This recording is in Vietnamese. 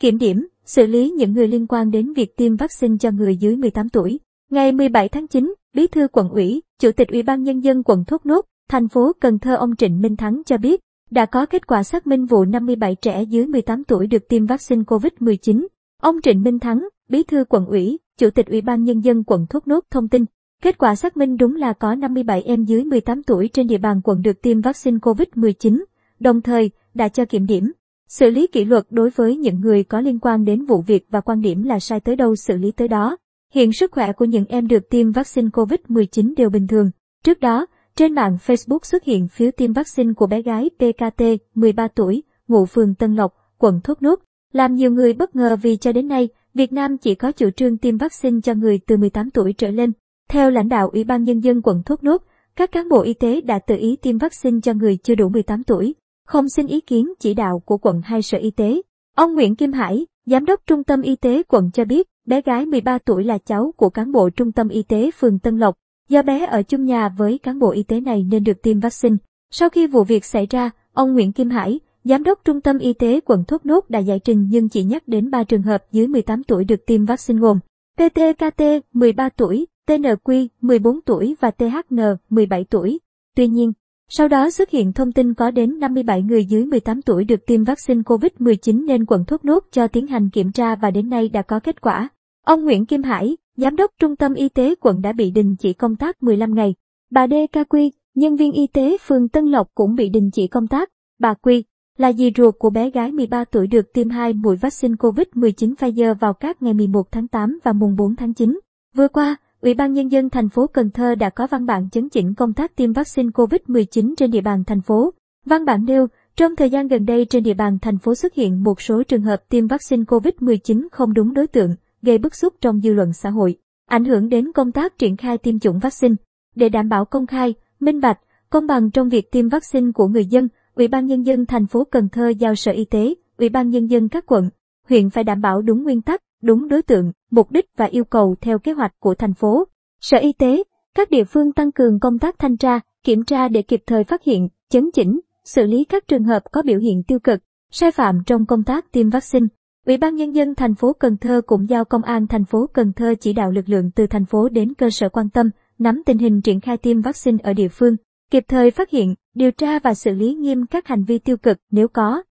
Kiểm điểm, xử lý những người liên quan đến việc tiêm vaccine cho người dưới 18 tuổi. Ngày 17 tháng 9, Bí thư quận ủy, Chủ tịch Ủy ban Nhân dân quận Thốt Nốt, thành phố Cần Thơ ông Trịnh Minh Thắng cho biết, đã có kết quả xác minh vụ 57 trẻ dưới 18 tuổi được tiêm vaccine COVID-19. Ông Trịnh Minh Thắng, Bí thư quận ủy, Chủ tịch Ủy ban Nhân dân quận Thốt Nốt thông tin, kết quả xác minh đúng là có 57 em dưới 18 tuổi trên địa bàn quận được tiêm vaccine COVID-19, đồng thời đã cho kiểm điểm. Xử lý kỷ luật đối với những người có liên quan đến vụ việc và quan điểm là sai tới đâu xử lý tới đó. Hiện sức khỏe của những em được tiêm vaccine COVID-19 đều bình thường. Trước đó, trên mạng Facebook xuất hiện phiếu tiêm vaccine của bé gái PKT, 13 tuổi, ngụ phường Tân Lộc, quận Thốt Nốt, làm nhiều người bất ngờ vì cho đến nay, Việt Nam chỉ có chủ trương tiêm vaccine cho người từ 18 tuổi trở lên. Theo lãnh đạo Ủy ban Nhân dân quận Thốt Nốt, các cán bộ y tế đã tự ý tiêm vaccine cho người chưa đủ 18 tuổi, không xin ý kiến chỉ đạo của quận hay sở y tế. Ông Nguyễn Kim Hải, Giám đốc Trung tâm Y tế quận cho biết, bé gái 13 tuổi là cháu của cán bộ Trung tâm Y tế phường Tân Lộc. Do bé ở chung nhà với cán bộ y tế này nên được tiêm vaccine. Sau khi vụ việc xảy ra, ông Nguyễn Kim Hải, Giám đốc Trung tâm Y tế quận Thốt Nốt đã giải trình nhưng chỉ nhắc đến 3 trường hợp dưới 18 tuổi được tiêm vaccine gồm TTKT 13 tuổi, TNQ 14 tuổi và THN 17 tuổi. Tuy nhiên, sau đó xuất hiện thông tin có đến 57 người dưới 18 tuổi được tiêm vaccine COVID-19 nên quận Thốt Nốt cho tiến hành kiểm tra và đến nay đã có kết quả. Ông Nguyễn Kim Hải, Giám đốc Trung tâm Y tế quận đã bị đình chỉ công tác 15 ngày. Bà Đê Ca Quy, nhân viên y tế phường Tân Lộc cũng bị đình chỉ công tác. Bà Quy, là dì ruột của bé gái 13 tuổi được tiêm hai mũi vaccine COVID-19 Pfizer vào các ngày 11 tháng 8 và mùng 4 tháng 9. Vừa qua, Ủy ban Nhân dân thành phố Cần Thơ đã có văn bản chấn chỉnh công tác tiêm vaccine COVID-19 trên địa bàn thành phố. Văn bản nêu, trong thời gian gần đây trên địa bàn thành phố xuất hiện một số trường hợp tiêm vaccine COVID-19 không đúng đối tượng, gây bức xúc trong dư luận xã hội, ảnh hưởng đến công tác triển khai tiêm chủng vaccine. Để đảm bảo công khai, minh bạch, công bằng trong việc tiêm vaccine của người dân, Ủy ban Nhân dân thành phố Cần Thơ giao Sở Y tế, Ủy ban Nhân dân các quận, huyện phải đảm bảo đúng nguyên tắc, đúng đối tượng, mục đích và yêu cầu theo kế hoạch của thành phố. Sở Y tế, các địa phương tăng cường công tác thanh tra, kiểm tra để kịp thời phát hiện, chấn chỉnh, xử lý các trường hợp có biểu hiện tiêu cực, sai phạm trong công tác tiêm vaccine. Ủy ban Nhân dân thành phố Cần Thơ cũng giao Công an thành phố Cần Thơ chỉ đạo lực lượng từ thành phố đến cơ sở quan tâm, nắm tình hình triển khai tiêm vaccine ở địa phương, kịp thời phát hiện, điều tra và xử lý nghiêm các hành vi tiêu cực nếu có.